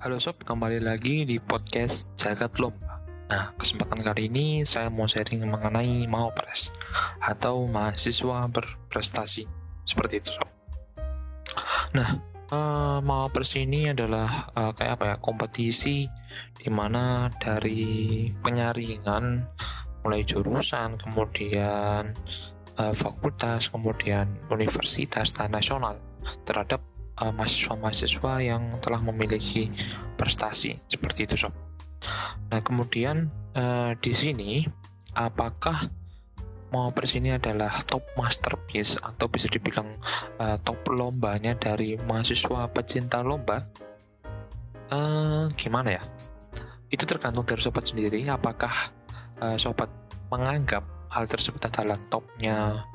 Halo sob, kembali lagi di podcast Jagat Lomba. Nah, kesempatan kali ini saya mau sharing mengenai Mawapres atau mahasiswa berprestasi. Seperti itu sob. Nah, uh, Mawapres ini adalah uh, kayak apa ya, kompetisi di mana dari penyaringan mulai jurusan, kemudian uh, fakultas, kemudian universitas dan nasional terhadap uh, mahasiswa-mahasiswa yang telah memiliki prestasi seperti itu sob. Nah kemudian uh, di sini apakah Mawapres ini adalah top masterpiece atau bisa dibilang uh, top lombanya dari mahasiswa pecinta lomba? Uh, gimana ya? Itu tergantung dari sobat sendiri. Apakah uh, sobat menganggap hal tersebut adalah topnya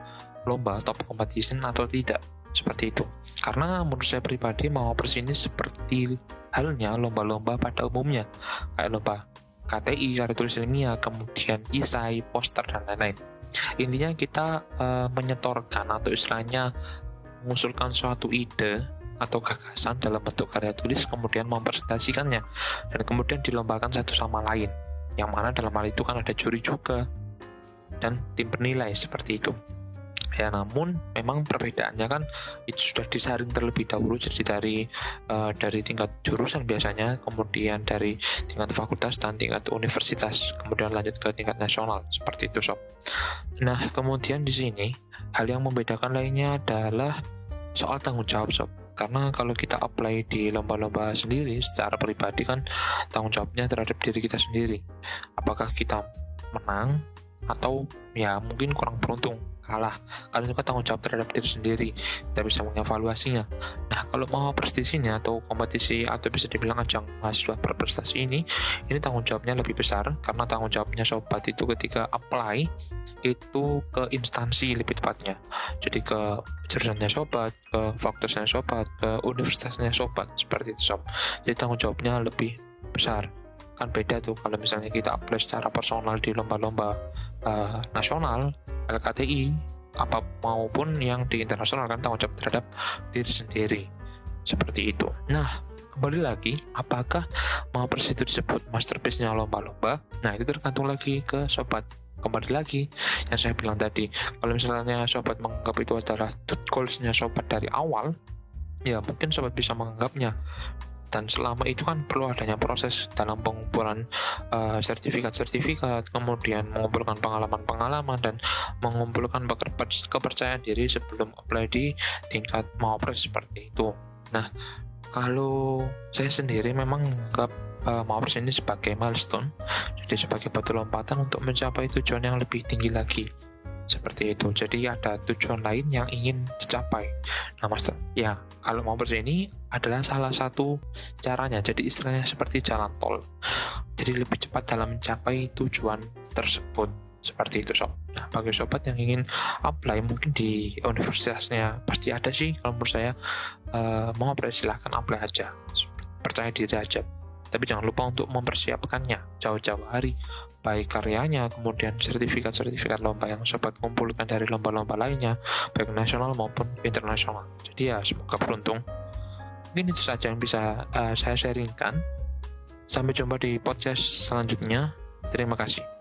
lomba, top competition atau tidak? Seperti itu. Karena menurut saya pribadi Mawapres ini seperti halnya lomba-lomba pada umumnya, kayak lomba KTI, cari tulis ilmiah, kemudian isai, poster, dan lain-lain. Intinya kita uh, menyetorkan atau istilahnya mengusulkan suatu ide atau gagasan dalam bentuk karya tulis kemudian mempresentasikannya dan kemudian dilombakan satu sama lain yang mana dalam hal itu kan ada juri juga dan tim penilai seperti itu ya namun memang perbedaannya kan itu sudah disaring terlebih dahulu jadi dari uh, dari tingkat jurusan biasanya kemudian dari tingkat fakultas dan tingkat universitas kemudian lanjut ke tingkat nasional seperti itu sob. Nah kemudian di sini hal yang membedakan lainnya adalah soal tanggung jawab sob. Karena kalau kita apply di lomba-lomba sendiri secara pribadi kan tanggung jawabnya terhadap diri kita sendiri. Apakah kita menang atau ya mungkin kurang beruntung kalah. Kalian juga tanggung jawab terhadap diri sendiri. Kita bisa mengevaluasinya. Nah kalau mau prestisinya atau kompetisi atau bisa dibilang ajang mahasiswa berprestasi ini ini tanggung jawabnya lebih besar. Karena tanggung jawabnya sobat itu ketika apply itu ke instansi lebih tepatnya. Jadi ke jurusannya sobat ke fakultasnya sobat ke universitasnya sobat. Seperti itu sob. Jadi tanggung jawabnya lebih besar. Kan beda tuh kalau misalnya kita apply secara personal di lomba-lomba uh, nasional LKTI apa maupun yang di internasional kan tanggung jawab terhadap diri sendiri seperti itu. Nah kembali lagi apakah mau itu disebut masterpiece-nya lomba-lomba? Nah itu tergantung lagi ke sobat kembali lagi yang saya bilang tadi kalau misalnya sobat menganggap itu adalah goals-nya sobat dari awal ya mungkin sobat bisa menganggapnya dan selama itu kan perlu adanya proses dalam pengumpulan uh, sertifikat-sertifikat kemudian mengumpulkan pengalaman-pengalaman dan mengumpulkan kepercayaan diri sebelum apply di tingkat mawapres seperti itu. Nah kalau saya sendiri memang menganggap uh, mawapres ini sebagai milestone jadi sebagai batu lompatan untuk mencapai tujuan yang lebih tinggi lagi seperti itu. Jadi ada tujuan lain yang ingin dicapai. Nah mas ya kalau mau bersih ini adalah salah satu caranya. Jadi istilahnya seperti jalan tol. Jadi lebih cepat dalam mencapai tujuan tersebut. Seperti itu sob. Nah bagi sobat yang ingin apply mungkin di universitasnya pasti ada sih. Kalau menurut saya uh, mau apply silahkan apply aja. Percaya diri aja tapi jangan lupa untuk mempersiapkannya. Jauh-jauh hari baik karyanya kemudian sertifikat-sertifikat lomba yang sobat kumpulkan dari lomba-lomba lainnya baik nasional maupun internasional. Jadi ya semoga beruntung. Mungkin itu saja yang bisa uh, saya sharingkan. Sampai jumpa di podcast selanjutnya. Terima kasih